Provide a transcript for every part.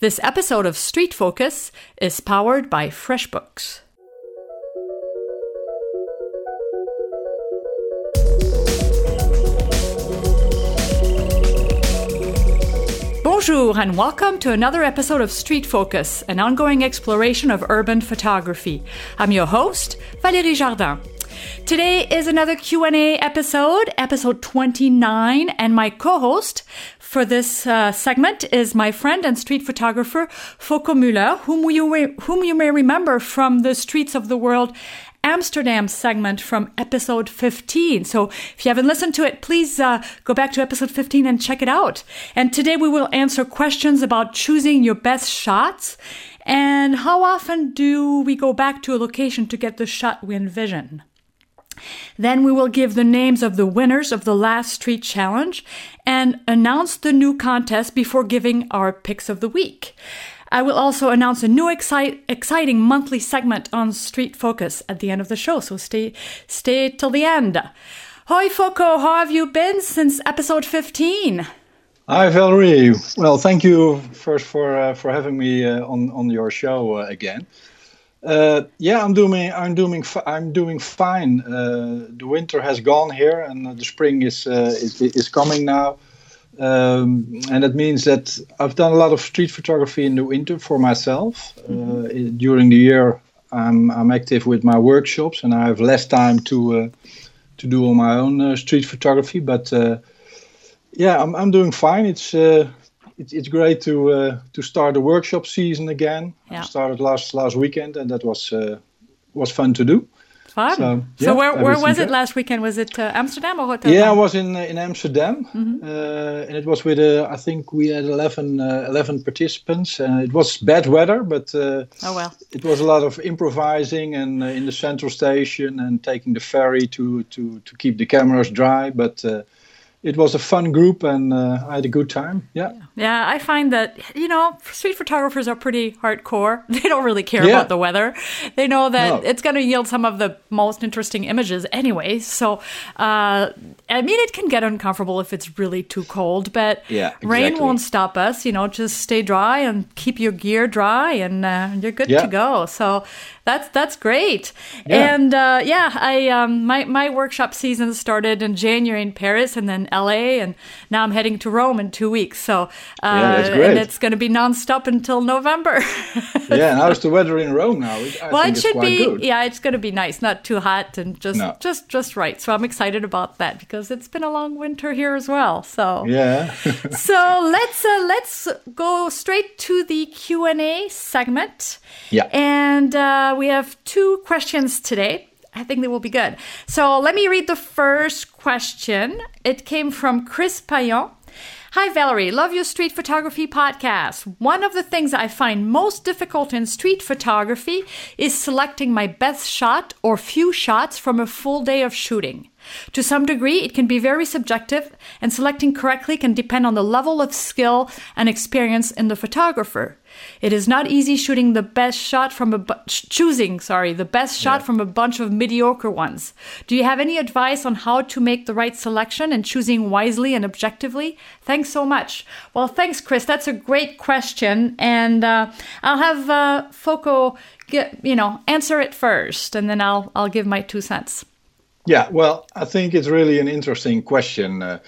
This episode of Street Focus is powered by FreshBooks. Bonjour and welcome to another episode of Street Focus, an ongoing exploration of urban photography. I'm your host, Valérie Jardin. Today is another Q&A episode, episode 29, and my co-host for this uh, segment is my friend and street photographer Foko Müller, whom you, whom you may remember from the Streets of the World Amsterdam segment from episode 15. So if you haven't listened to it, please uh, go back to episode 15 and check it out. And today we will answer questions about choosing your best shots and how often do we go back to a location to get the shot we envision. Then we will give the names of the winners of the last street challenge and announce the new contest before giving our picks of the week. I will also announce a new excite, exciting monthly segment on Street Focus at the end of the show, so stay stay till the end. Hoi Foko, how have you been since episode 15? Hi Valerie. Well, thank you first for uh, for having me uh, on on your show uh, again. Uh, yeah, I'm doing. I'm doing. I'm doing fine. Uh, the winter has gone here, and the spring is uh, is, is coming now. Um, and that means that I've done a lot of street photography in the winter for myself. Mm-hmm. during the year, I'm I'm active with my workshops, and I have less time to uh, to do on my own street photography. But yeah, I'm I'm doing fine. It's it's it's great to uh, to start the workshop season again. Yeah. I started last last weekend, and that was uh, was fun to do. Fun. So, yeah, so where where was it last weekend? Was it uh, Amsterdam or Rotterdam? Yeah, I was in in Amsterdam, mm-hmm. Uh, and it was with uh, I think we had 11, uh, 11 participants. and it was bad weather, but oh well, it was a lot of improvising and in the central station and taking the ferry to to to keep the cameras dry, but it was a fun group and uh, I had a good time. Yeah. Yeah, I find that, you know, street photographers are pretty hardcore. They don't really care yeah. about the weather. They know that no. it's going to yield some of the most interesting images anyway. So, uh, I mean, it can get uncomfortable if it's really too cold, but yeah, exactly. rain won't stop us. You know, just stay dry and keep your gear dry and uh, you're good yeah. to go. So, that's that's great. Yeah. And uh, yeah, I um, my my workshop season started in January in Paris and then LA, and now I'm heading to Rome in two weeks. So uh, yeah, that's great. and it's going to be nonstop until November. yeah, and how's the weather in Rome now? I well, it should be. Good. Yeah, it's going to be nice, not too hot, and just no. just just right. So I'm excited about that because it's been a long winter here as well. So yeah. so let's uh, let's go straight to the Q and A segment. Yeah, and. Uh, we have two questions today. I think they will be good. So let me read the first question. It came from Chris Payon. Hi, Valerie. Love your street photography podcast. One of the things I find most difficult in street photography is selecting my best shot or few shots from a full day of shooting. To some degree, it can be very subjective, and selecting correctly can depend on the level of skill and experience in the photographer. It is not easy shooting the best shot from a bu- choosing, sorry, the best shot yeah. from a bunch of mediocre ones. Do you have any advice on how to make the right selection and choosing wisely and objectively? Thanks so much. Well, thanks, Chris. That's a great question, and uh, I'll have uh, Foko get you know answer it first, and then I'll I'll give my two cents. Yeah, well, I think it's really an interesting question. Uh,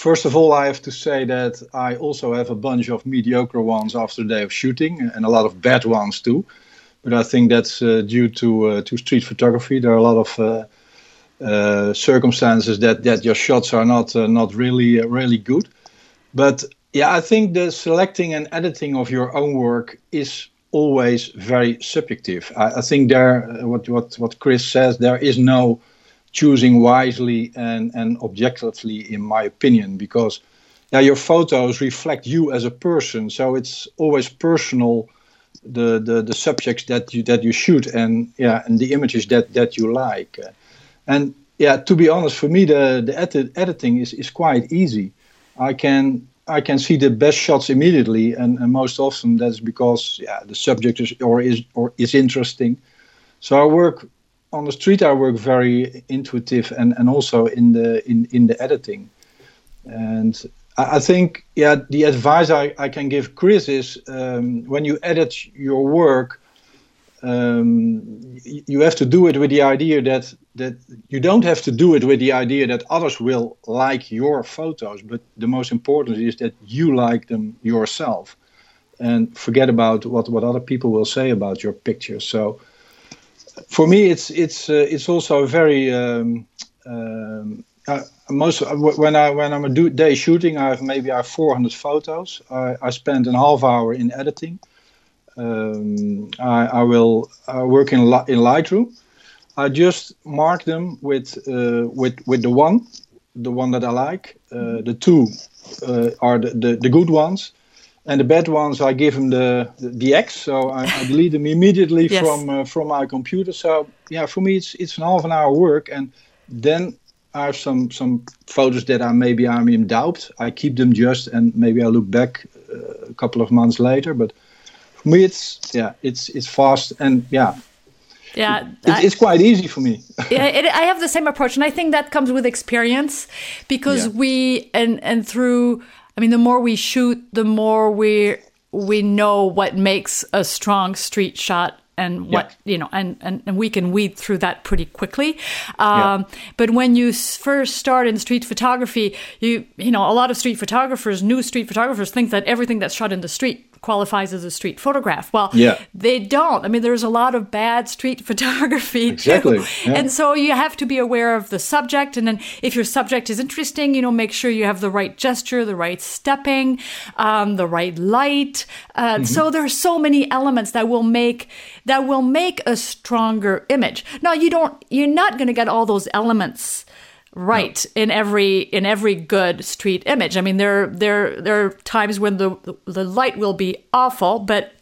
First of all, I have to say that I also have a bunch of mediocre ones after a day of shooting, and a lot of bad ones too. But I think that's uh, due to uh, to street photography. There are a lot of uh, uh circumstances that that your shots are not uh, not really uh, really good. But yeah, I think the selecting and editing of your own work is always very subjective. I, I think there, what what what Chris says, there is no choosing wisely and, and objectively, in my opinion, because yeah, your photos reflect you as a person. So it's always personal, the, the, the subjects that you that you shoot and yeah, and the images that, that you like. And yeah, to be honest, for me the, the edit, editing is, is quite easy. I can I can see the best shots immediately, and, and most often that's because yeah, the subject is or is or is interesting. So I work on the street I work very intuitive and, and also in the in, in the editing. And I think, yeah, the advice I, I can give Chris is um, when you edit your work, um, you have to do it with the idea that that you don't have to do it with the idea that others will like your photos, but the most important is that you like them yourself, and forget about what what other people will say about your pictures. So, for me, it's it's uh, it's also a very um, um, uh, most when I when I'm a day shooting, I have maybe I have 400 photos. I, I spend a half hour in editing. Um, I, I, will uh, work in in Lightroom. I just mark them with uh, with with the one, the one that I like. Uh, the two uh, are the, the, the good ones, and the bad ones I give them the the, the X. So I, I delete them immediately yes. from uh, from my computer. So yeah, for me it's it's an half an hour work, and then I have some some photos that I maybe I'm in doubt. I keep them just, and maybe I look back uh, a couple of months later. But for me, it's yeah, it's it's fast and yeah. Yeah, it, I, it's quite easy for me. yeah, it, I have the same approach, and I think that comes with experience, because yeah. we and and through. I mean, the more we shoot, the more we we know what makes a strong street shot and what yeah. you know and, and and we can weed through that pretty quickly um, yeah. but when you first start in street photography you you know a lot of street photographers new street photographers think that everything that's shot in the street qualifies as a street photograph. Well, yeah. they don't. I mean, there's a lot of bad street photography. Exactly. Yeah. And so you have to be aware of the subject. And then if your subject is interesting, you know, make sure you have the right gesture, the right stepping, um, the right light. Uh, mm-hmm. So there are so many elements that will make that will make a stronger image. Now you don't. You're not going to get all those elements right no. in every in every good street image. I mean, there there there are times when the the light will be awful, but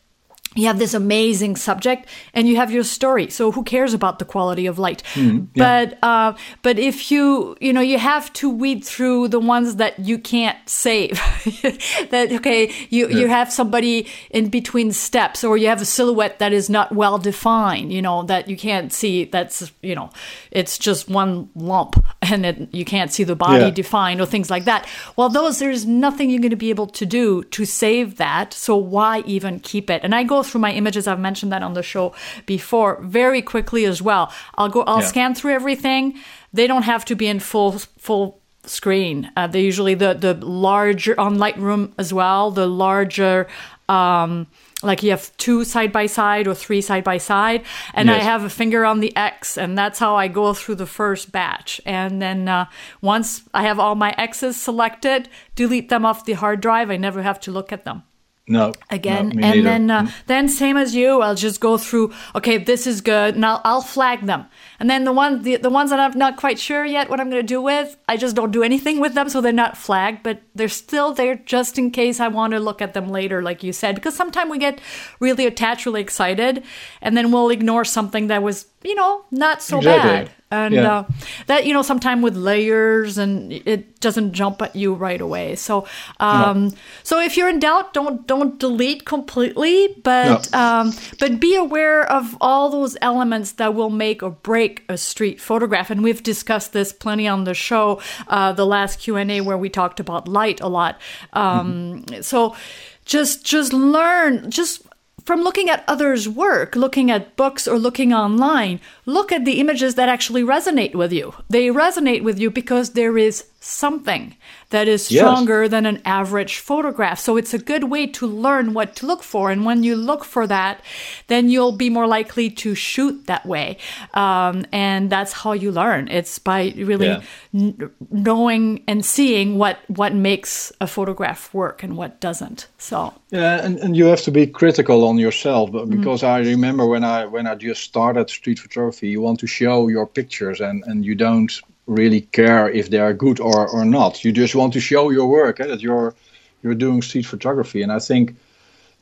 you have this amazing subject and you have your story. So who cares about the quality of light? Mm, yeah. but uh, but if you you know you have to weed through the ones that you can't save. That okay you yeah. you have somebody in between steps or you have a silhouette that is not well defined you know that you can't see. That's you know it's just one lump and it, you can't see the body yeah. defined or things like that. Well those there's nothing you're going to be able to do to save that. So why even keep it? And i go through my images. I've mentioned that on the show before very quickly as well. I'll go, I'll yeah. scan through everything. They don't have to be in full, full screen. Uh, they usually the the larger on Lightroom as well. The larger, um, like you have two side by side or three side by side, and yes. I have a finger on the X, and that's how I go through the first batch. And then uh, once I have all my X's selected, delete them off the hard drive. I never have to look at them. No. Again, no, and then uh, then same as you, I'll just go through. Okay, this is good, and I'll, I'll flag them. And then the one the, the ones that I'm not quite sure yet what I'm going to do with, I just don't do anything with them, so they're not flagged, but they're still there just in case I want to look at them later, like you said. Because sometimes we get really attached, really excited, and then we'll ignore something that was you know not so exactly. bad and yeah. uh, that you know sometimes with layers and it doesn't jump at you right away so um, no. so if you're in doubt don't don't delete completely but no. um, but be aware of all those elements that will make or break a street photograph and we've discussed this plenty on the show uh, the last q&a where we talked about light a lot um, mm-hmm. so just just learn just from looking at others' work, looking at books or looking online, look at the images that actually resonate with you. They resonate with you because there is something that is stronger yes. than an average photograph. So it's a good way to learn what to look for. And when you look for that, then you'll be more likely to shoot that way. Um, and that's how you learn. It's by really yeah. n- knowing and seeing what, what makes a photograph work and what doesn't. So yeah, and, and you have to be critical on yourself, mm-hmm. because mm. I remember when I when I just started street photography, you want to show your pictures and and you don't really care if they are good or, or not. You just want to show your work eh, that you're you're doing street photography. And I think,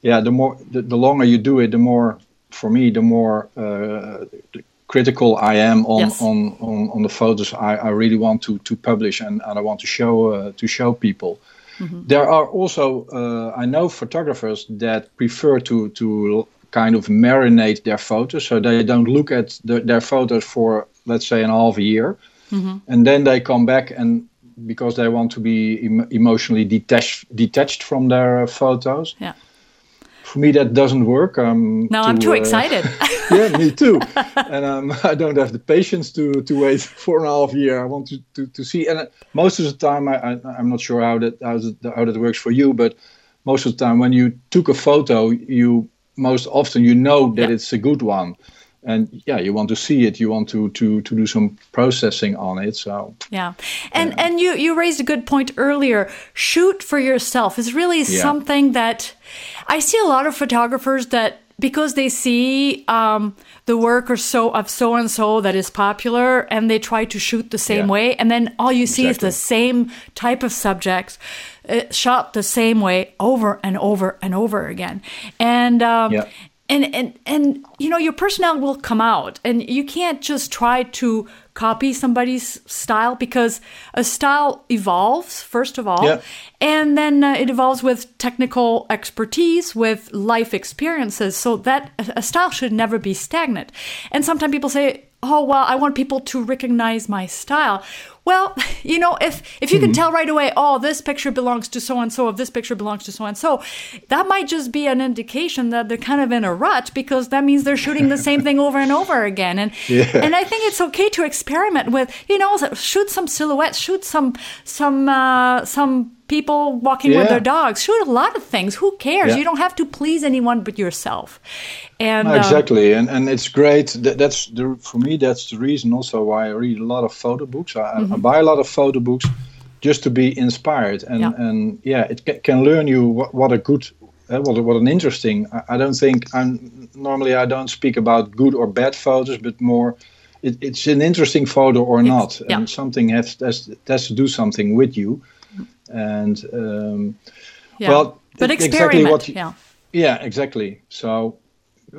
yeah, the more the, the longer you do it, the more for me, the more uh, critical I am on, yes. on, on, on the photos I, I really want to to publish and, and I want to show uh, to show people. Mm-hmm. There are also uh, I know photographers that prefer to to kind of marinate their photos so they don't look at the, their photos for let's say an half a year Mm-hmm. And then they come back and because they want to be em- emotionally detached detached from their uh, photos. Yeah. For me, that doesn't work. Um, no, I'm too uh, excited. yeah, me too. and um, I don't have the patience to, to wait four and a half year. I want to, to, to see. And uh, most of the time, I, I, am not sure how that how that, how that works for you, but most of the time, when you took a photo, you most often you know that yeah. it's a good one and yeah you want to see it you want to to to do some processing on it so yeah and yeah. and you you raised a good point earlier shoot for yourself is really yeah. something that i see a lot of photographers that because they see um, the work or so of so and so that is popular and they try to shoot the same yeah. way and then all you see exactly. is the same type of subjects uh, shot the same way over and over and over again and um, yeah and and and you know your personnel will come out. And you can't just try to copy somebody's style because a style evolves first of all. Yeah. and then uh, it evolves with technical expertise with life experiences. So that a style should never be stagnant. And sometimes people say oh well i want people to recognize my style well, you know, if if you mm-hmm. can tell right away, oh, this picture belongs to so and so, if this picture belongs to so and so, that might just be an indication that they're kind of in a rut because that means they're shooting the same thing over and over again. And yeah. and I think it's okay to experiment with, you know, shoot some silhouettes, shoot some some uh, some people walking yeah. with their dogs. Shoot a lot of things. Who cares? Yeah. you don't have to please anyone but yourself. And no, um, exactly. Um, and and it's great. That, that's the for me that's the reason also why i read a lot of photo books. I, mm-hmm. I buy a lot of photo books just to be inspired. And yeah. and yeah it ca- can learn you what, what a good uh, what, what an interesting I, I, don't think i'm normally i don't speak about good or bad photos but more it, it's an interesting photo or it's, not. And something has, has has to do something with you and um, yeah. well, but exactly what you, yeah, yeah, exactly. So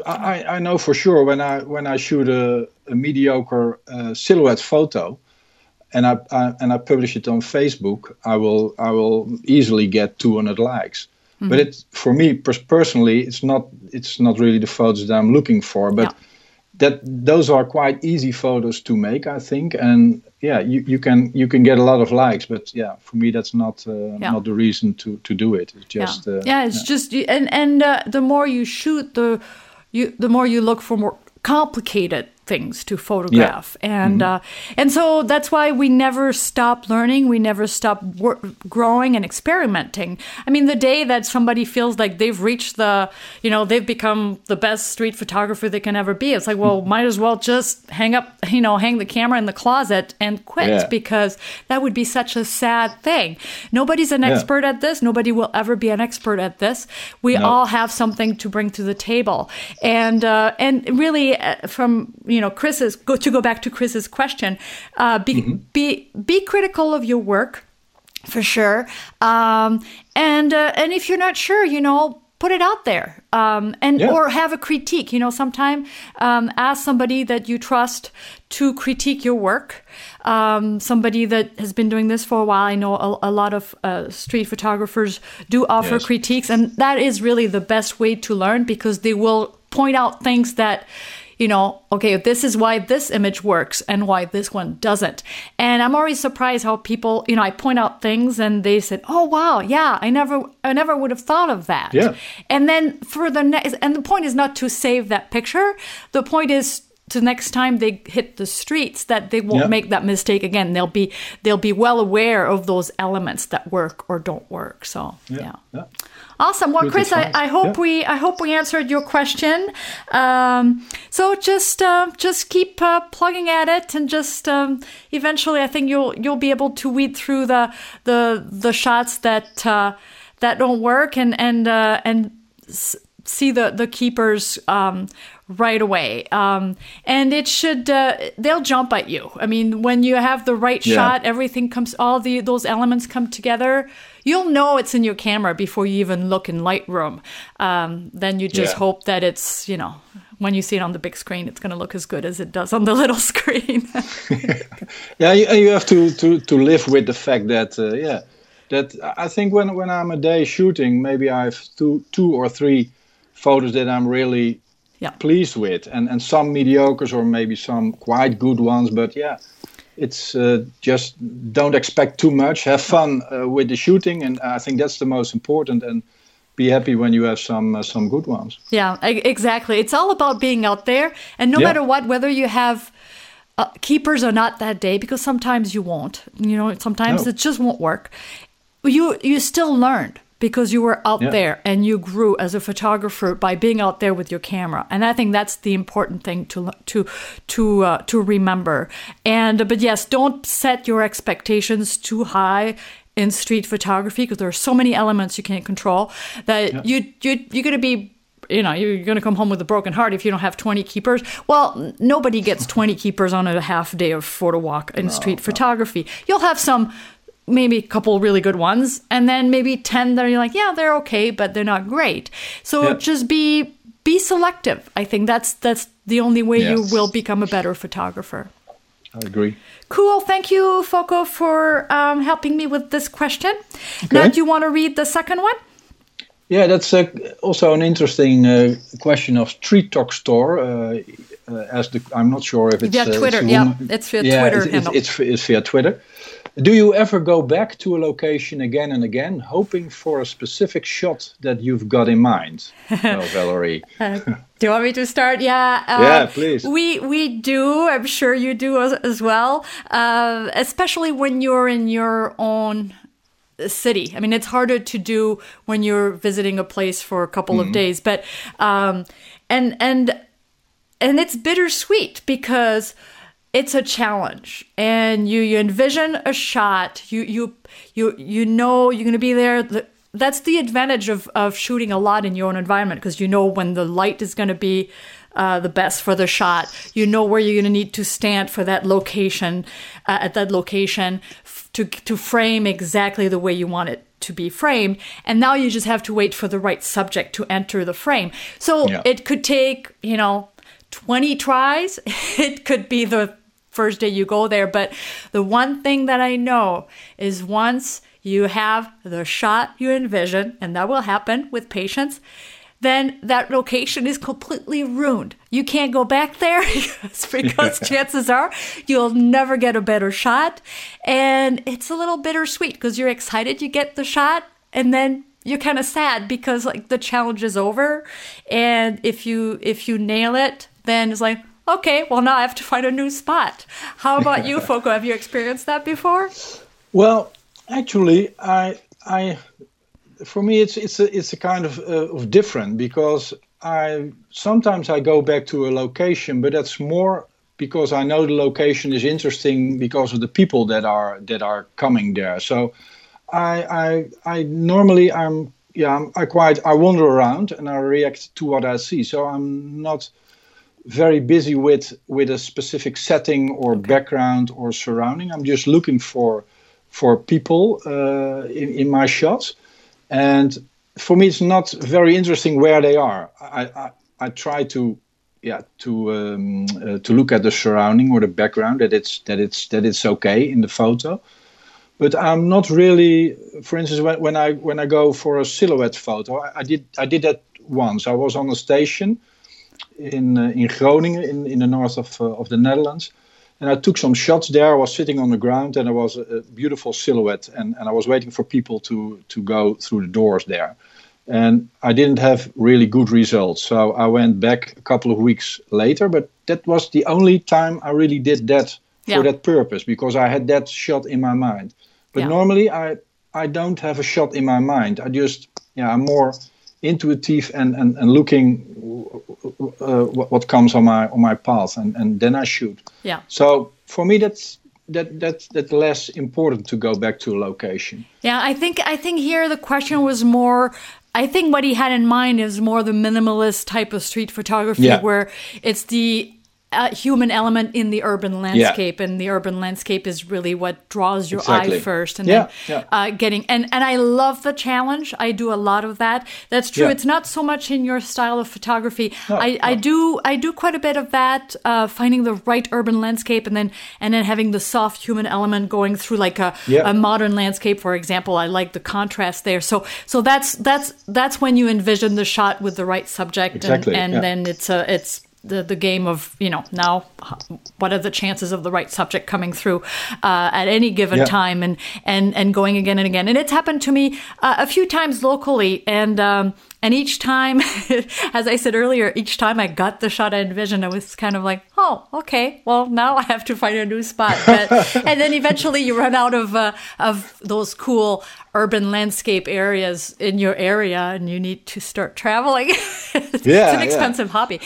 I, I know for sure when I when I shoot a, a mediocre uh, silhouette photo, and I, I, and I publish it on Facebook, I will I will easily get 200 likes. Mm-hmm. But it for me personally, it's not it's not really the photos that I'm looking for. But yeah. That those are quite easy photos to make, I think, and yeah, you, you can you can get a lot of likes, but yeah, for me that's not uh, yeah. not the reason to to do it. It's just yeah, uh, yeah it's yeah. just and and uh, the more you shoot, the you the more you look for more complicated things to photograph yeah. and mm-hmm. uh, and so that's why we never stop learning we never stop wor- growing and experimenting i mean the day that somebody feels like they've reached the you know they've become the best street photographer they can ever be it's like well might as well just hang up you know hang the camera in the closet and quit yeah. because that would be such a sad thing nobody's an yeah. expert at this nobody will ever be an expert at this we no. all have something to bring to the table and uh, and really uh, from you you know Chris's go to go back to Chris's question. Uh, be mm-hmm. be be critical of your work for sure. Um, and uh, and if you're not sure, you know, put it out there um, and yeah. or have a critique you know sometime um, ask somebody that you trust to critique your work um, somebody that has been doing this for a while i know a, a lot of uh, street photographers do offer yes. critiques and that is really the best way to learn because they will point out things that you know, okay, this is why this image works and why this one doesn't. And I'm always surprised how people, you know, I point out things and they said, "Oh wow, yeah, I never I never would have thought of that." Yeah. And then for the next and the point is not to save that picture. The point is to next time they hit the streets that they won't make that mistake again they'll be they'll be well aware of those elements that work or don't work so yeah, yeah. yeah. Awesome. Well, Chris, I, I, hope yeah. we I hope we answered your question. Um, so just uh, just keep uh, plugging at it, and just um, eventually, I think you'll you'll be able to weed through the the the shots that uh, that don't work, and and uh, and see the the keepers um, right away. Um, and it should uh, they'll jump at you. I mean, when you have the right yeah. shot, everything comes all the those elements come together. You'll know it's in your camera before you even look in Lightroom. Um, then you just yeah. hope that it's you know when you see it on the big screen, it's going to look as good as it does on the little screen. yeah, you, you have to, to to live with the fact that uh, yeah that I think when when I'm a day shooting, maybe I have two two or three photos that I'm really yeah. pleased with, and and some mediocres or maybe some quite good ones. But yeah, it's uh, just don't expect too much. Have fun uh, with the shooting, and I think that's the most important. And be happy when you have some uh, some good ones. Yeah, exactly. It's all about being out there, and no yeah. matter what, whether you have uh, keepers or not that day, because sometimes you won't. You know, sometimes no. it just won't work. You you still learned because you were out yeah. there and you grew as a photographer by being out there with your camera and i think that's the important thing to to to uh, to remember and but yes don't set your expectations too high in street photography because there are so many elements you can't control that yeah. you you you're going to be you know you're going to come home with a broken heart if you don't have 20 keepers well nobody gets 20 keepers on a half day of photo walk in no, street no. photography you'll have some maybe a couple really good ones and then maybe 10 that are like yeah they're okay but they're not great so just be be selective i think that's that's the only way yes. you will become a better photographer i agree cool thank you Foko for um, helping me with this question okay. now do you want to read the second one yeah, that's uh, also an interesting uh, question of Street Talk Store. Uh, uh as the, I'm not sure if it's via uh, Twitter. It's yeah, it's via yeah, Twitter. It's, it's, it's, via Twitter. Do you ever go back to a location again and again, hoping for a specific shot that you've got in mind? well, Valerie. uh, do you want me to start? Yeah. Uh, yeah, please. We we do. I'm sure you do as, as well. Uh, especially when you're in your own city. I mean, it's harder to do when you're visiting a place for a couple mm-hmm. of days, but um, and and and it's bittersweet because it's a challenge and you you envision a shot you you you you know you're going to be there that's the advantage of of shooting a lot in your own environment because you know when the light is going to be uh, the best for the shot. You know where you're going to need to stand for that location, uh, at that location, f- to to frame exactly the way you want it to be framed. And now you just have to wait for the right subject to enter the frame. So yeah. it could take you know 20 tries. it could be the first day you go there. But the one thing that I know is once you have the shot you envision, and that will happen with patience, then that location is completely ruined. You can't go back there because chances are you'll never get a better shot. And it's a little bittersweet because you're excited you get the shot and then you're kind of sad because like the challenge is over and if you if you nail it then it's like okay well now i have to find a new spot. How about you Foko have you experienced that before? Well actually i i for me it's it's a it's a kind of uh, of different because i sometimes i go back to a location but that's more because i know the location is interesting because of the people that are that are coming there. So I, I, I normally I'm yeah I'm, I quite I wander around and I react to what I see. So I'm not very busy with with a specific setting or okay. background or surrounding. I'm just looking for for people uh, in in my shots, and for me it's not very interesting where they are. I I, I try to yeah to um, uh, to look at the surrounding or the background that it's that it's that it's okay in the photo but I'm not really. For instance, when, when I when I go for a silhouette photo, I, I, did I did that once. I was on a station in uh, in Groningen, in, in the north of uh, of the Netherlands, and I took some shots there. I was sitting on the ground, and there was a, a, beautiful silhouette, and, and I was waiting for people to to go through the doors there, and I didn't have really good results. So I went back a couple of weeks later, but that was the only time I really did that yeah. for that purpose because I had that shot in my mind. But yeah. normally I I don't have a shot in my mind. I just yeah I'm more intuitive and and, and looking uh, what, comes on my on my path and and then I shoot. Yeah. So for me that's that that that's less important to go back to a location. Yeah, I think I think here the question was more I think what he had in mind is more the minimalist type of street photography yeah. where it's the a human element in the urban landscape, yeah. and the urban landscape is really what draws your exactly. eye first, and yeah, then yeah. Uh, getting and and I love the challenge. I do a lot of that. That's true. It's not so much in your style of photography. No, I, no. I do I do quite a bit of that, uh, finding the right urban landscape, and then and then having the soft human element going through like a, a modern landscape, for example. I like the contrast there. So so that's that's that's when you envision the shot with the right subject, exactly. and, and then it's a it's the, the game of you know now what are the chances of the right subject coming through uh, at any given yeah. time and and and going again and again and it's happened to me uh, a few times locally and um, and each time, as I said earlier, each time I got the shot I envisioned, I was kind of like, oh, okay, well, now I have to find a new spot. But, and then eventually you run out of, uh, of those cool urban landscape areas in your area and you need to start traveling. it's yeah, an expensive yeah. hobby.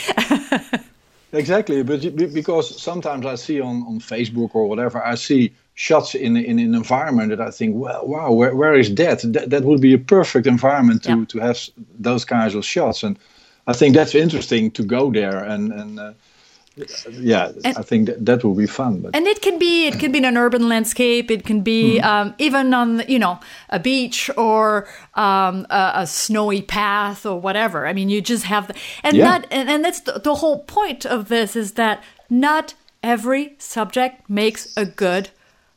exactly. But because sometimes I see on, on Facebook or whatever, I see shots in in an environment that I think, well, wow, where, where is that? that? That would be a perfect environment to, yeah. to have those kinds of shots, and I think that's interesting to go there and and. Uh, yeah, and, I think that, that will be fun. But. And it can be it can be in an urban landscape. It can be mm. um, even on you know a beach or um, a, a, snowy path or whatever. I mean, you just have the, and yeah. not and, and that's the, the whole point of this is that not every subject makes a good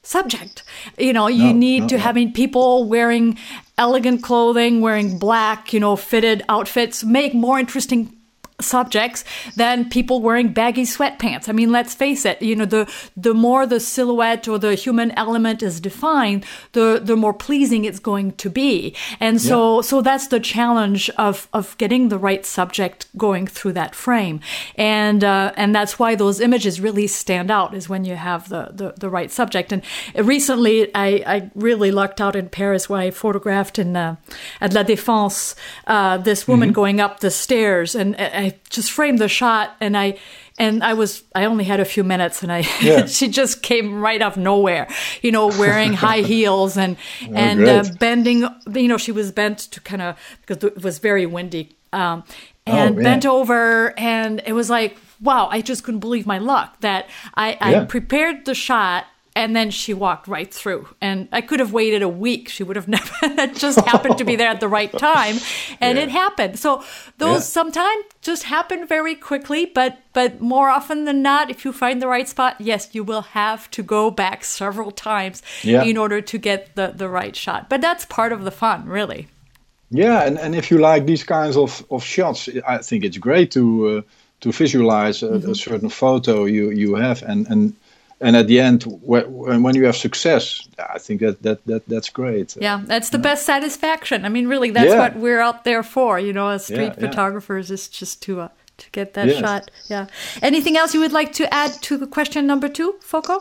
subject. You know, you no, need no, to no. having people wearing elegant clothing, wearing black, you know, fitted outfits make more interesting subjects than people wearing baggy sweatpants. I mean, let's face it, you know, the the more the silhouette or the human element is defined, the the more pleasing it's going to be. And so yeah. so that's the challenge of of getting the right subject going through that frame. And uh, and that's why those images really stand out is when you have the the, the right subject. And recently I, I really lucked out in Paris where I photographed in uh, at La Défense uh, this woman mm-hmm. going up the stairs and I just framed the shot and I and I was I only had a few minutes and I yeah. she just came right off nowhere, you know, wearing high heels and oh, and uh, bending, you know, she was bent to kind of because it was very windy, um, and oh, bent over and it was like wow, I just couldn't believe my luck that I, I prepared the shot and then she walked right through and i could have waited a week she would have never that just happened to be there at the right time and yeah. it happened so those yeah. sometimes just happen very quickly but but more often than not if you find the right spot yes you will have to go back several times yeah. in order to get the the right shot but that's part of the fun really yeah and, and if you like these kinds of of shots i think it's great to uh, to visualize a, mm-hmm. a certain photo you you have and and and at the end when, when you have success i think that, that, that that's great yeah that's the yeah. best satisfaction i mean really that's yeah. what we're out there for you know as street yeah, photographers is just to uh, to get that yes. shot yeah anything else you would like to add to the question number two Foko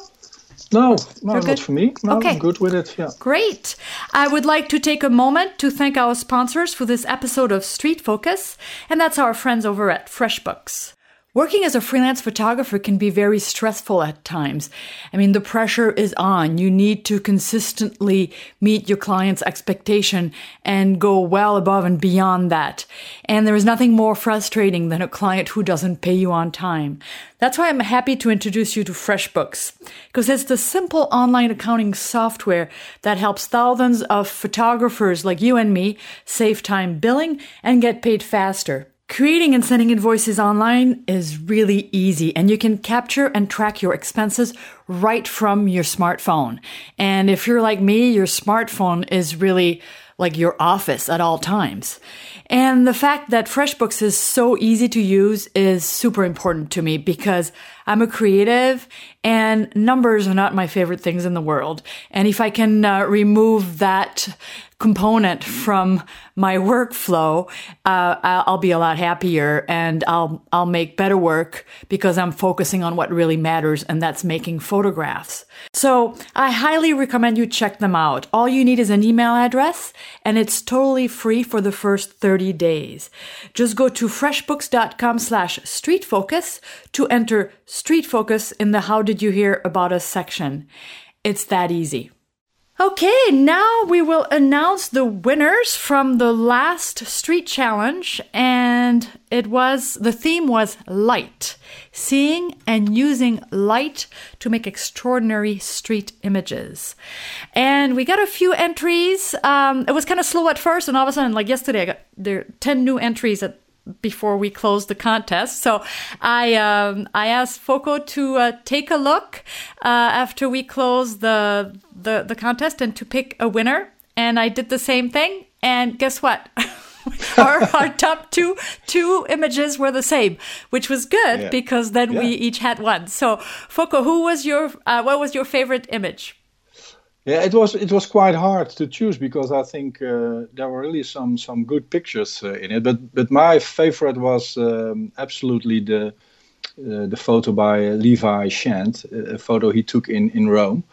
No, no, not for me. No, okay. I'm good with it. Yeah. Great. I would like to take a moment to thank our sponsors for this episode of Street Focus, and that's our friends over at FreshBooks. Working as a freelance photographer can be very stressful at times. I mean, the pressure is on. You need to consistently meet your client's expectation and go well above and beyond that. And there is nothing more frustrating than a client who doesn't pay you on time. That's why I'm happy to introduce you to FreshBooks, because it's the simple online accounting software that helps thousands of photographers like you and me save time billing and get paid faster. Creating and sending invoices online is really easy and you can capture and track your expenses right from your smartphone. And if you're like me, your smartphone is really like your office at all times. And the fact that FreshBooks is so easy to use is super important to me because I'm a creative and numbers are not my favorite things in the world. And if I can uh, remove that component from my workflow, uh, I'll be a lot happier and I'll, I'll make better work because I'm focusing on what really matters and that's making photographs. So I highly recommend you check them out. All you need is an email address and it's totally free for the first 30 days. Just go to freshbooks.com slash streetfocus to enter street focus in the how did you hear about us section. It's that easy. Okay, now we will announce the winners from the last street challenge, and it was the theme was light, seeing and using light to make extraordinary street images. And we got a few entries. Um, it was kind of slow at first, and all of a sudden, like yesterday, I got there ten new entries at before we closed the contest. So I um, I asked Foko to uh, take a look uh, after we closed the, the the contest and to pick a winner. And I did the same thing. And guess what? our, our top two two images were the same, which was good Yeah. because then we each had one. So, Foko, who was your uh, what was your favorite image? Yeah, it was it was quite hard to choose because I think uh, there were really some some good pictures uh, in it. But but my favorite was um, absolutely the uh, the photo by Levi Shand, a photo he took in in Rome.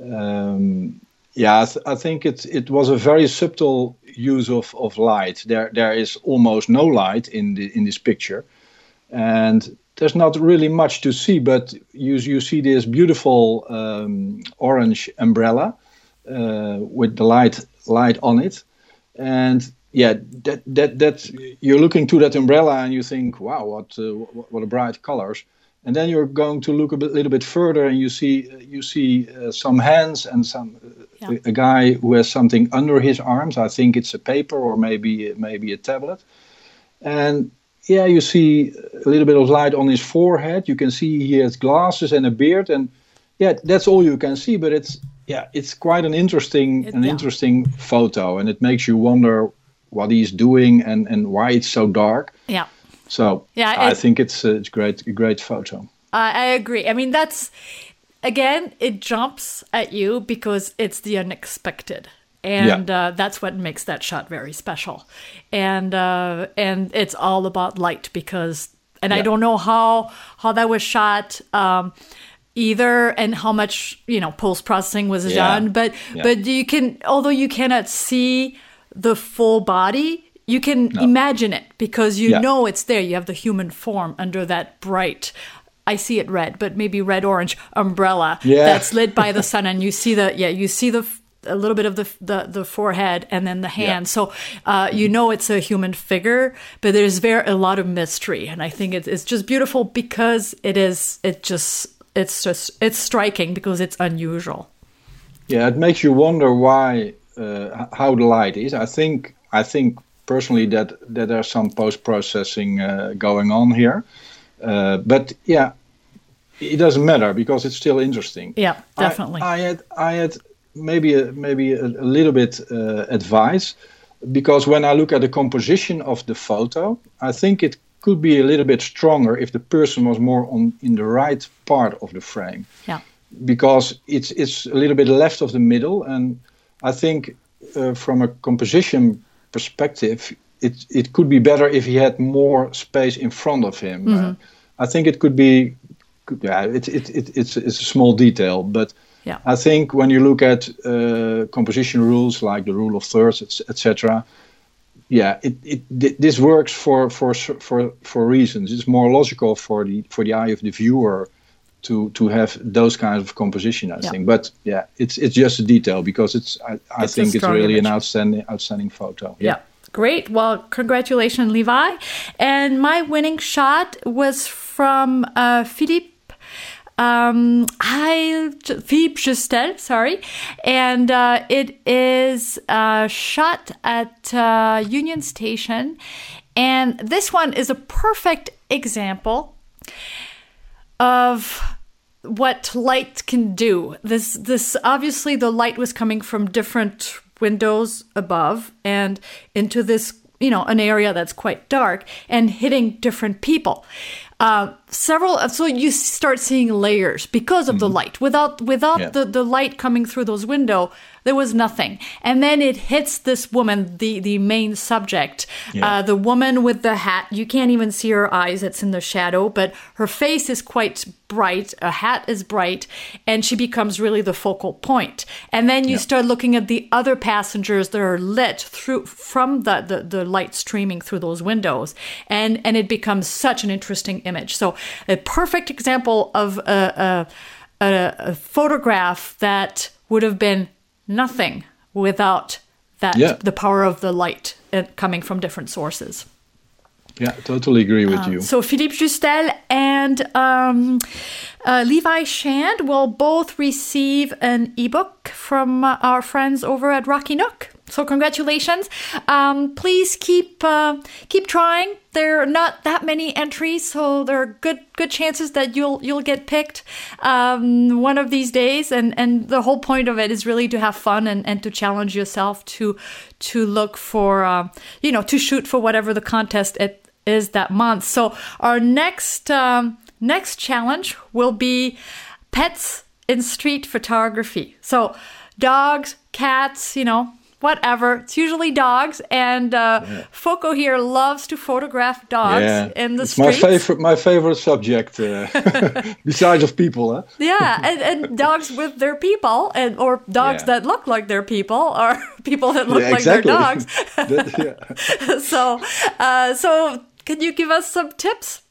Um, yeah, I, th- I think it it was a very subtle use of, of light. There there is almost no light in the in this picture, and there's not really much to see. But you you see this beautiful um, orange umbrella uh, with the light light on it, and yeah, that that that you're looking to that umbrella and you think, wow, what uh, what, a bright colors. And then you're going to look a bit, little bit further, and you see you see uh, some hands and some Yeah. a, a guy who has something under his arms. I think it's a paper or maybe maybe a tablet. And yeah, you see a little bit of light on his forehead. You can see he has glasses and a beard, and yeah, that's all you can see. But it's yeah, it's quite an interesting It- an yeah. interesting photo, and it makes you wonder what he's doing and and why it's so dark. Yeah. So Yeah, I think it's uh, it's great a great photo. I I agree. I mean, that's again, it jumps at you because it's the unexpected, and uh, that's what makes that shot very special. And uh, and it's all about light because, and I don't know how how that was shot. Um, either and how much you know post processing was Yeah. done but Yeah. but you can although you cannot see the full body you can imagine it because you Yeah. know it's there you have the human form under that bright i see it red but maybe red orange umbrella Yeah. that's lit by the sun and you see the yeah you see the a little bit of the the, the forehead and then the hand. So uh, you know it's a human figure but there's very a lot of mystery. And i think it's, it's just beautiful because it is it just it's just it's striking because it's unusual. Yeah, it makes you wonder why, uh, how the light is. I think, I think personally that that there's some post processing uh, going on here, uh, but yeah, it doesn't matter because it's still interesting. yeah I- definitely. I, had, I had maybe a, maybe a, a little bit uh, advice because when I look at the composition of the photo, I think it could be a little bit stronger if the person was more on in the right part of the frame. Yeah. Because it's it's a little bit left of the middle, and I think uh, from a composition perspective, it it could be better if he had more space in front of him. Uh, I think it could be, could- yeah, it, it, it, it's it's a small detail, but Yeah. I think when you look at uh, composition rules like the rule of thirds, etc. Yeah, it, it this works for for for for reasons. It's more logical for the for the eye of the viewer to to have those kinds of composition. I Yeah. think, but yeah, it's it's just a detail because it's I, I It's think it's really image. an outstanding outstanding photo. Yeah. Great. Well, congratulations, Levi. And my winning shot was from uh, Philippe. Um, I Philippe Justel, sorry, and uh, it is uh, shot at uh, Union Station, and this one is a perfect example of what light can do. This this obviously the light was coming from different windows above and into this you know an area that's quite dark and hitting different people. Uh, several so you start seeing layers because of the light. Without without Yeah. the the light coming through those window, there was nothing. And then it hits this woman, the the main subject, Yeah. uh, the woman with the hat. You can't even see her eyes; it's in the shadow. But her face is quite bright. A hat is bright, and she becomes really the focal point. And then you start looking at the other passengers that are lit through from the, the the light streaming through those windows, and and it becomes such an interesting image. So a perfect example of a, a, a, a photograph that would have been nothing without that Yeah. the power of the light uh, coming from different sources. Yeah, totally agree with you. So Philippe Justel and um, uh, Levi Shand will both receive an ebook from our friends over at Rocky Nook. So congratulations. Um, please keep uh, keep trying. There are not that many entries, so there are good good chances that you'll you'll get picked um, one of these days. And and the whole point of it is really to have fun and, and to challenge yourself to to look for uh, you know to shoot for whatever the contest it is that month. So our next um, next challenge will be pets in street photography. So dogs, cats, you know, whatever. It's usually dogs, and uh, yeah. Foko here loves to photograph dogs yeah. in the it's streets. My favorite, my favorite subject, uh, besides of people. Huh? yeah, and, and, dogs with their people, and or dogs yeah. that look like their people, or people that look like their dogs. that, so, uh, so can you give us some tips?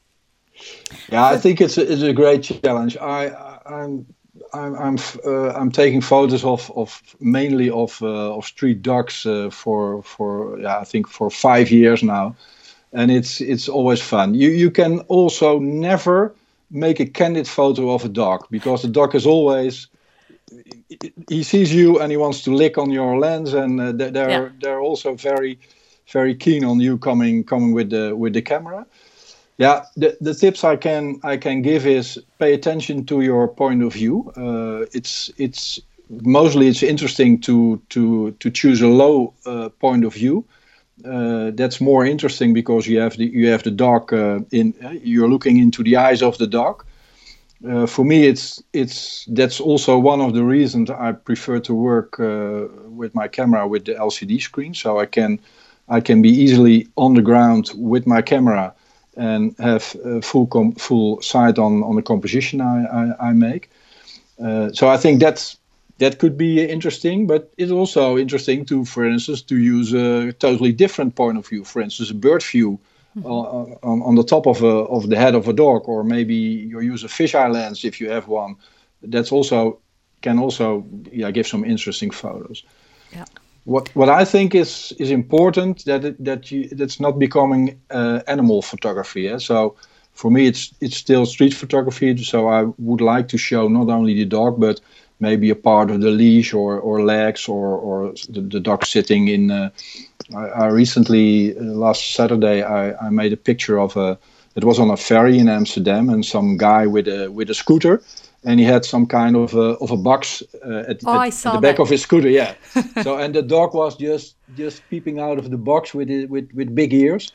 Yeah, I think it's a, it's a great challenge. I, I I'm I'm I'm, uh, I'm taking photos of, of mainly of uh, of street dogs uh, for for yeah I think for five years now, and it's it's always fun. You you can also never make a candid photo of a dog because the dog is always he sees you and he wants to lick on your lens and uh, they're yeah. they're also very very keen on you coming coming with the with the camera. Yeah, the, the tips I can I can give is pay attention to your point of view. Uh, it's it's mostly it's interesting to to to choose a low uh, point of view. Uh, that's more interesting because you have the you have the dog uh, in you're looking into the eyes of the dog. Uh, for me, it's it's that's also one of the reasons I prefer to work uh, with my camera with the LCD screen, so I can I can be easily on the ground with my camera and have full com- full sight on on the composition I I, I make. Uh, so I think that's that could be interesting, but it's also interesting to, for instance, to use a totally different point of view. For instance, a bird view mm-hmm. on, on, on the top of a, of the head of a dog, or maybe you use a fisheye lens if you have one. That's also can also yeah give some interesting photos. Yeah what what I think is is important that it, that you that's not becoming uh, animal photography. Yeah? So for me, it's it's still street photography. So I would like to show not only the dog, but maybe a part of the leash or, or legs or or the, the dog sitting in. Uh, I, I, recently uh, last Saturday I, I made a picture of a. It was on a ferry in Amsterdam, and some guy with a with a scooter and he had some kind of a, of a box uh, at, oh, at, the back of his scooter. Yeah. so and the dog was just just peeping out of the box with it, with with big ears.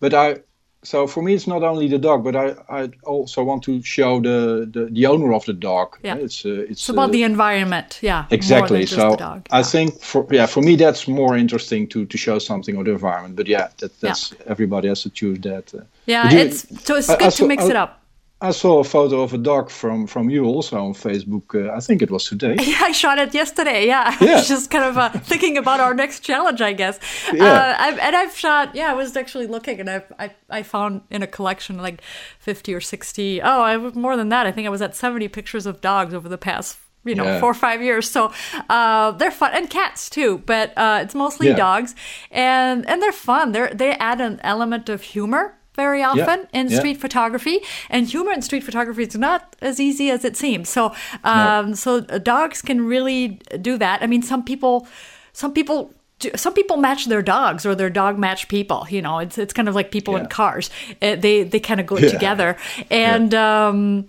But I so for me it's not only the dog, but I, I also want to show the, the, the owner of the dog. Yeah. It's uh, it's, it's about uh, the environment. Yeah. Exactly. so I think for yeah for me that's more interesting to to show something of the environment. But yeah, that, that's yeah. everybody has to choose that. Uh, yeah, you, it's so it's good I, to mix it up. I saw a photo of a dog from from you also on Facebook. Uh, I think it was today. Yeah, I shot it yesterday. Yeah, yeah. I was just kind of uh, thinking about our next challenge, I guess. Yeah. Uh, I've, and I've shot. Yeah, I was actually looking, and I've, I I found in a collection like fifty or sixty. Oh, I more than that. I think I was at seventy pictures of dogs over the past you know yeah. four or five years so uh, they're fun and cats too but uh, it's mostly yeah. dogs and and they're fun they they add an element of humor very often yeah, in yeah. street photography, and humor in street photography is not as easy as it seems. So, um, no. so dogs can really do that. I mean, some people, some people some people match their dogs or their dog match people you know it's it's kind of like people yeah. in cars uh, they they kind of go yeah. together and yeah. um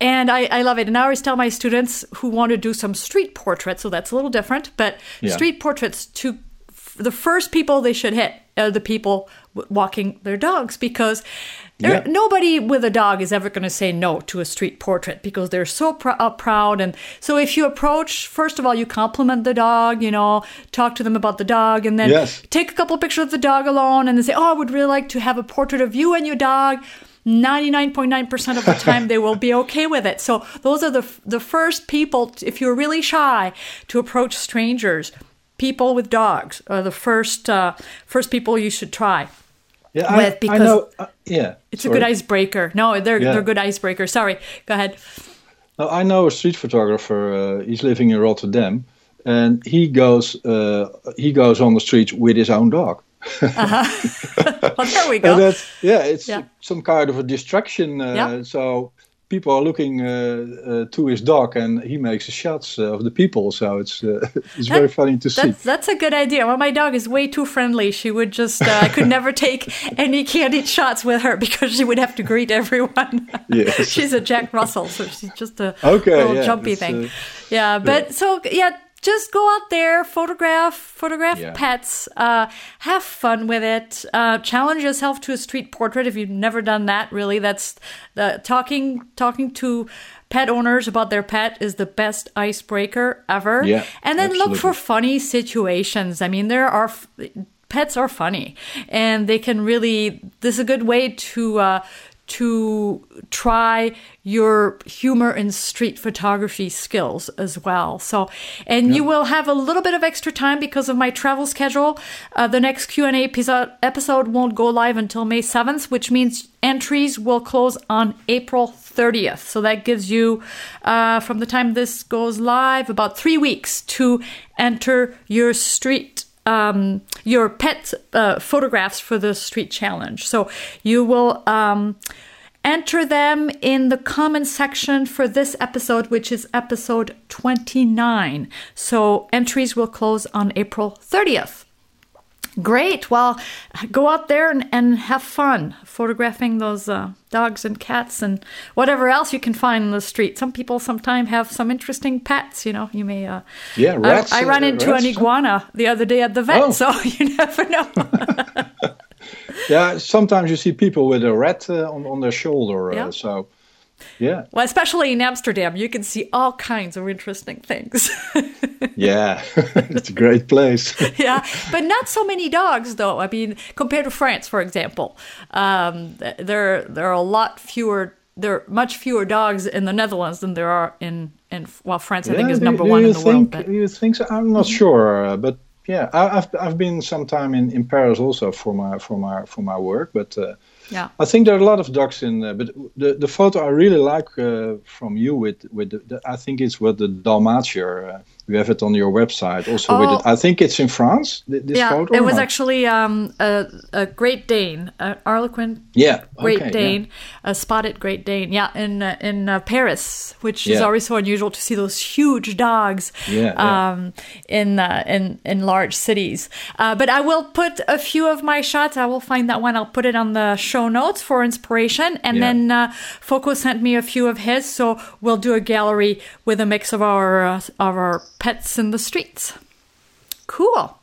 and I, I love it. And I always tell my students who want to do some street portraits, so that's a little different, but street portraits to the first people they should hit are the people walking their dogs because yeah. nobody with a dog is ever going to say no to a street portrait because they're so pr- uh, proud. And so if you approach, first of all, you compliment the dog, you know, talk to them about the dog, and then yes. take a couple pictures of the dog alone and then say, oh, I would really like to have a portrait of you and your dog. 99.9% of the time they will be okay with it. So those are the the first people if you're really shy to approach strangers people with dogs are the first uh, first people you should try yeah, with I, because I know, uh, yeah, it's sorry. a good icebreaker. No, they're yeah. they're good icebreakers. Sorry, go ahead. No, I know a street photographer. Uh, he's living in Rotterdam, and he goes uh, he goes on the streets with his own dog. uh-huh. well, there we go. yeah, it's yeah. some kind of a distraction. Uh, yeah. So people are looking uh, uh, to his dog, and he makes the shots uh, of the people. So it's uh, it's very funny to see. That's, that's a good idea. Well, my dog is way too friendly. She would just uh, I could never take any candid shots with her because she would have to greet everyone. Yes. she's a Jack Russell, so she's just a Okay, little yeah, jumpy thing. uh, yeah, but yeah. so yeah. Just go out there, photograph, photograph Yeah. pets, uh, have fun with it. Uh, challenge yourself to a street portrait if you've never done that. Really, that's the talking talking to pet owners about their pet is the best icebreaker ever. Yeah, and then look for funny situations. I mean, there are f- pets are funny, and they can really. This is a good way to uh, to try your humor and street photography skills as well. So, and you will have a little bit of extra time because of my travel schedule. Uh, the next Q and A episode episode won't go live until May seventh, which means entries will close on April 30th. So that gives you, uh, from the time this goes live, about three weeks to enter your street um, your pet uh, photographs for the street challenge. So you will um, enter them in the comment section for this episode, which is episode 29. So entries will close on April 30th. Great. Well, go out there and, and have fun photographing those uh, dogs and cats and whatever else you can find in the street. Some people sometimes have some interesting pets. You know, you may. Uh, Yeah, rats, I, I ran into rats, an iguana the other day at the vet, Oh. so you never know. Yeah, sometimes you see people with a rat uh, on on their shoulder. Uh, Yeah. So, yeah, well, especially in Amsterdam, you can see all kinds of interesting things. yeah, it's a great place. yeah, but not so many dogs, though. I mean, compared to France, for example, um, there there are a lot fewer. There are much fewer dogs in the Netherlands than there are in in well, France. I think is number do one in the think, world. But You think so? I'm not sure, uh, but yeah, I, I've I've been some time in, in Paris also for my for my for my work, but uh, yeah, I think there are a lot of dogs in. there, but the the photo I really like uh, from you with with the, the, I think it's with the Dalmatier. Uh, you have it on your website also. With Oh. it, I think it's in France. th- This yeah. photo. It was actually um, a, a Great Dane, a Harlequin yeah Great okay, Dane, Yeah. a spotted Great Dane. Yeah, in uh, in uh, Paris, which is always so unusual to see those huge dogs. Yeah, yeah. Um, in uh, in in large cities. Uh, but I will put a few of my shots. I will find that one. I'll put it on the show notes for inspiration. And Yeah. then uh, Foko sent me a few of his, so we'll do a gallery with a mix of our uh, of our pets in the streets. Cool.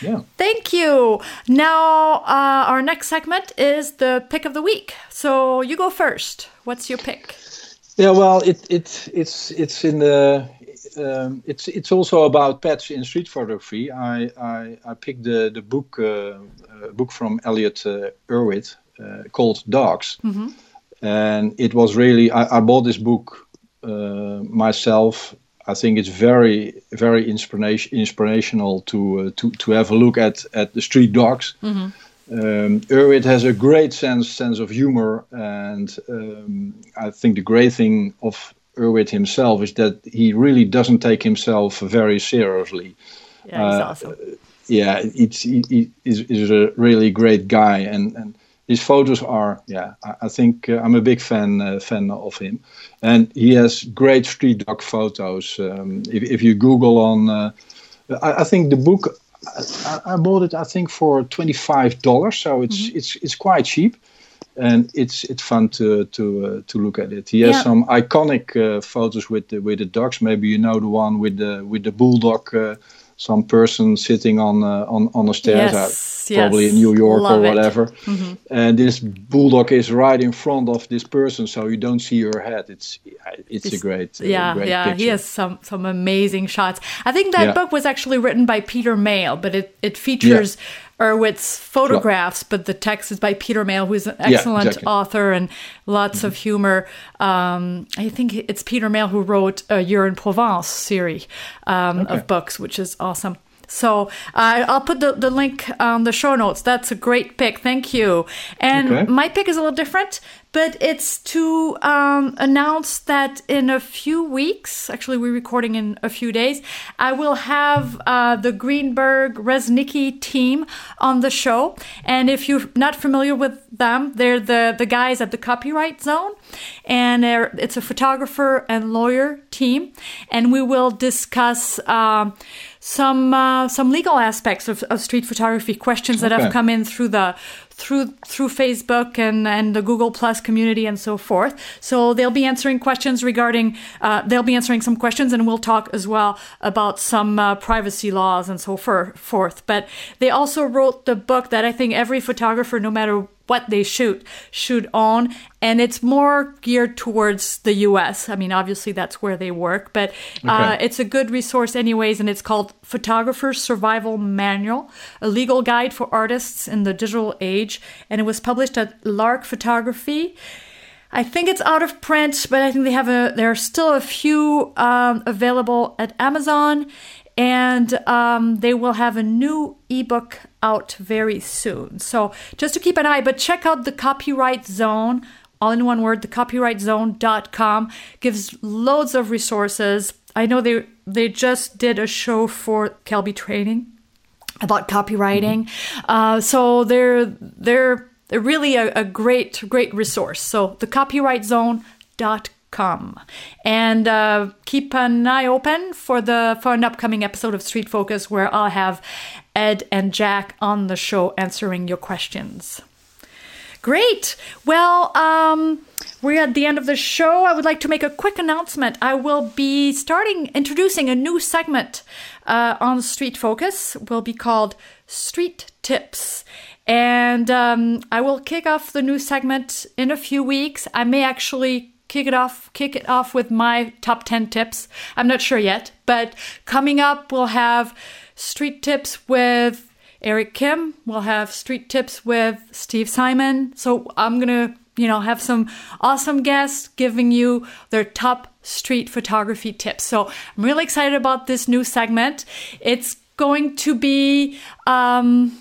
yeah. Thank you. Now, uh, our next segment is the pick of the week. So you go first. What's your pick? Yeah, well, it it it's it's in the um, it's it's also about pets in street photography. I I, I picked the the book uh, uh, book from Elliott uh, Erwitt uh, called Dogs, and it was really I, I bought this book uh, myself. I think it's very very inspiration inspirational to uh, to to have a look at at the street dogs. Um, Erwitt has a great sense sense of humor, and um, I think the great thing of Erwitt himself is that he really doesn't take himself very seriously. Yeah, he's Uh, awesome. Yeah, it's he, he is, is a really great guy, and, and his photos are yeah. I, I think uh, I'm a big fan uh, fan of him, and he has great street dog photos. Um, if, if you Google on, uh, I, I think the book I, I bought it I think for twenty five dollars, so it's it's it's quite cheap, and it's it's fun to to uh, to look at it. He has Yeah. some iconic uh, photos with the with the dogs. Maybe you know the one with the with the bulldog. Uh, some person sitting on uh, on on the stairs, Yes, uh, probably yes. in New York Love or it. Mm-hmm. whatever. And this bulldog is right in front of this person, so you don't see her head. It's it's, a great, uh, yeah, great yeah, picture. he has some some amazing shots. I think that Yeah. book was actually written by Peter Mayle, but it it features Erwitt's photographs, but the text is by Peter Mayle, who's an excellent exactly. Mm-hmm. author and lots of humor. Um, I think it's Peter Mayle who wrote a Year in Provence series um, Okay. of books, which is awesome. So uh, I'll put the, the link on the show notes. That's a great pick. Thank you. And Okay. my pick is a little different but it's to um, announce that in a few weeks, actually, we're recording in a few days, I will have uh, the Greenberg Reznicki team on the show. And if you're not familiar with them, they're the, the guys at the Copyright Zone, and it's a photographer and lawyer team. And we will discuss. Um, some uh, some legal aspects of, of street photography questions that have come in through the through through Facebook and and the Google Plus community and so forth. So they'll be answering questions regarding uh, they'll be answering some questions and we'll talk as well about some uh, privacy laws and so forth. But they also wrote the book that I think every photographer, no matter what they shoot shoot on and it's more geared towards the us i mean obviously that's where they work but uh, okay. it's a good resource anyways and it's called photographer's survival manual a legal guide for artists in the digital age and it was published at lark photography I think it's out of print, but I think they have a. There are still a few um, available at Amazon, and um, they will have a new ebook out very soon. So just to keep an eye, but check out the Copyright Zone, all in one word, the copyrightzone.com gives loads of resources. I know they they just did a show for Kelby Training about copywriting, mm-hmm. uh, so they're they're really a, a great great resource. So the copyrightzone.com come. And uh, keep an eye open for the for an upcoming episode of street focus where i'll have ed and jack on the show answering your questions. Great. Well um, we're at the end of the show. I would like to make a quick announcement. I will be starting introducing a new segment uh, on street focus. Will be called street tips. And um, i will kick off the new segment in a few weeks. I may actually kick it off kick it off with my top 10 tips. I'm not sure yet but coming up we'll have street tips with eric kim. We'll have street tips with steve simon. So i'm gonna you know have some awesome guests giving you their top street photography tips. So i'm really excited about this new segment. It's going to be um,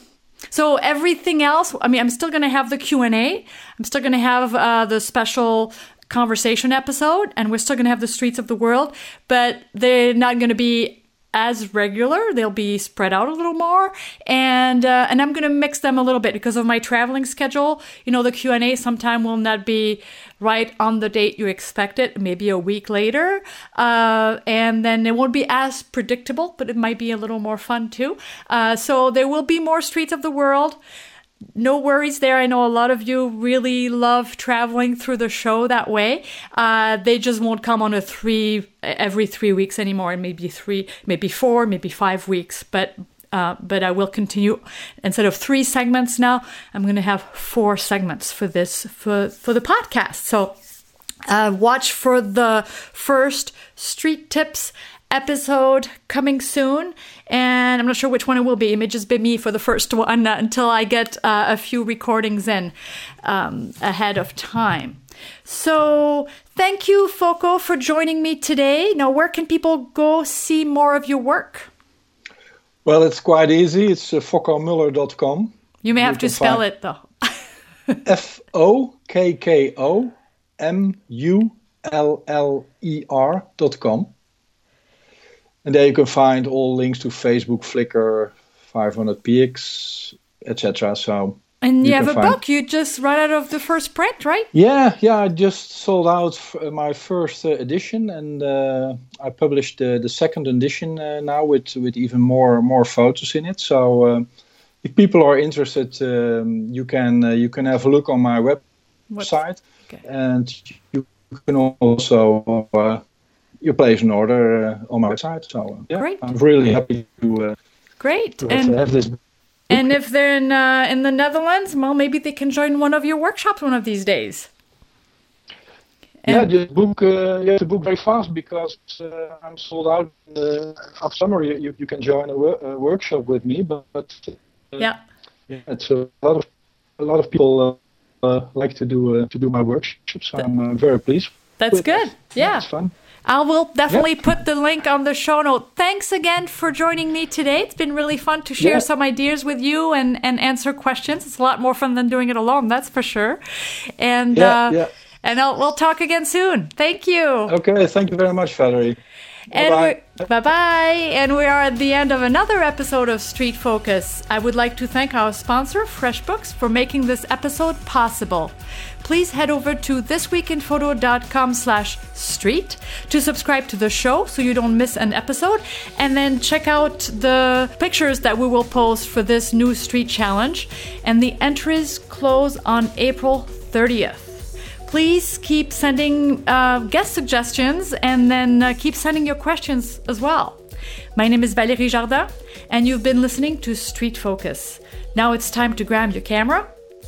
so everything else, I mean, I'm still going to have the Q and A. I'm still going to have uh, the special conversation episode, and we're still going to have the streets of the world, but they're not going to be as regular. They'll be spread out a little more, and uh, and I'm going to mix them a little bit because of my traveling schedule. You know, the Q and A sometime will not be right on the date you expect it, maybe a week later, uh, and then it won't be as predictable, but it might be a little more fun too. Uh, so there will be more streets of the world no worries there. I know a lot of you really love traveling through the show that way. Uh, they just won't come on a three every three weeks anymore. Maybe three, maybe four, maybe five weeks. But uh, but I will continue instead of three segments now. I'm going to have four segments for this for for the podcast. So uh, watch for the first street tips episode coming soon and I'm not sure which one it will be. It may just be me for the first one uh, until I get uh, a few recordings in um, ahead of time. So, thank you, Foko, for joining me today. Now, where can people go see more of your work? Well, it's quite easy. It's uh, fokkomuller.com. You may have you to spell it, though. F O K K O M U L L E R dot R.com. And there you can find all links to Facebook, Flickr, 500px, etc. So and you, you have a find... book you just run out of the first print, right? Yeah, yeah. I just sold out my first uh, edition, and uh, I published uh, the second edition uh, now with with even more more photos in it. So uh, if people are interested, um, you can uh, you can have a look on my website, okay. and you can also you place an order uh, on my website. So uh, yeah, Great. I'm really happy to. Uh, Great. To and, have this. Book. And if they're in uh, in the Netherlands, well, maybe they can join one of your workshops one of these days. And yeah, just book. Uh, you have to book very fast because uh, I'm sold out. Uh, of summer, you, you can join a, wor- a workshop with me, but, but yeah, yeah, it's a lot of a lot of people like to do to do my workshops. So I'm very pleased. That's good. Yeah, it's fun. I will definitely yep. put the link on the show note. Thanks again for joining me today. It's been really fun to share some ideas with you and, and answer questions. It's a lot more fun than doing it alone, that's for sure. And uh, and I'll, we'll talk again soon. Thank you. Okay, thank you very much, Valerie. And bye bye. And we are at the end of another episode of Street Focus. I would like to thank our sponsor, FreshBooks, for making this episode possible. Please head over to thisweekinphoto.com slash street to subscribe to the show so you don't miss an episode. And then check out the pictures that we will post for this new street challenge. And the entries close on April 30th please keep sending uh, guest suggestions and then uh, keep sending your questions as well. My name is Valérie Jardin, and you've been listening to Street Focus. Now it's time to grab your camera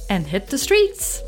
and hit the streets.